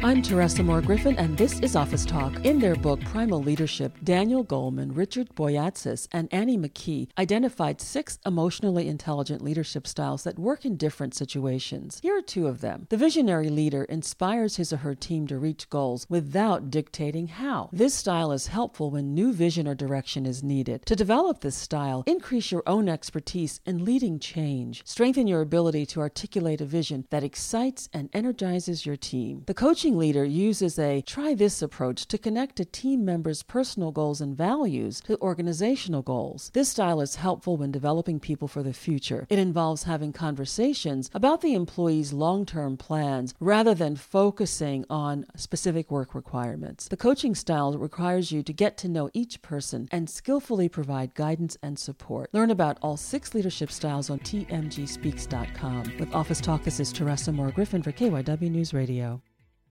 I'm Teresa Moore Griffin, and this is Office Talk. In their book, Primal Leadership, Daniel Goleman, Richard Boyatzis, and Annie McKee identified six emotionally intelligent leadership styles that work in different situations. Here are two of them. The visionary leader inspires his or her team to reach goals without dictating how. This style is helpful when new vision or direction is needed. To develop this style, increase your own expertise in leading change. Strengthen your ability to articulate a vision that excites and energizes your team. The coaching coaching leader uses a try this approach to connect a team member's personal goals and values to organizational goals. This style is helpful when developing people for the future. It involves having conversations about the employee's long term plans rather than focusing on specific work requirements. The coaching style requires you to get to know each person and skillfully provide guidance and support. Learn about all six leadership styles on tmgspeaks.com. With Office Talk, this is Teresa Moore Griffin for KYW News Radio.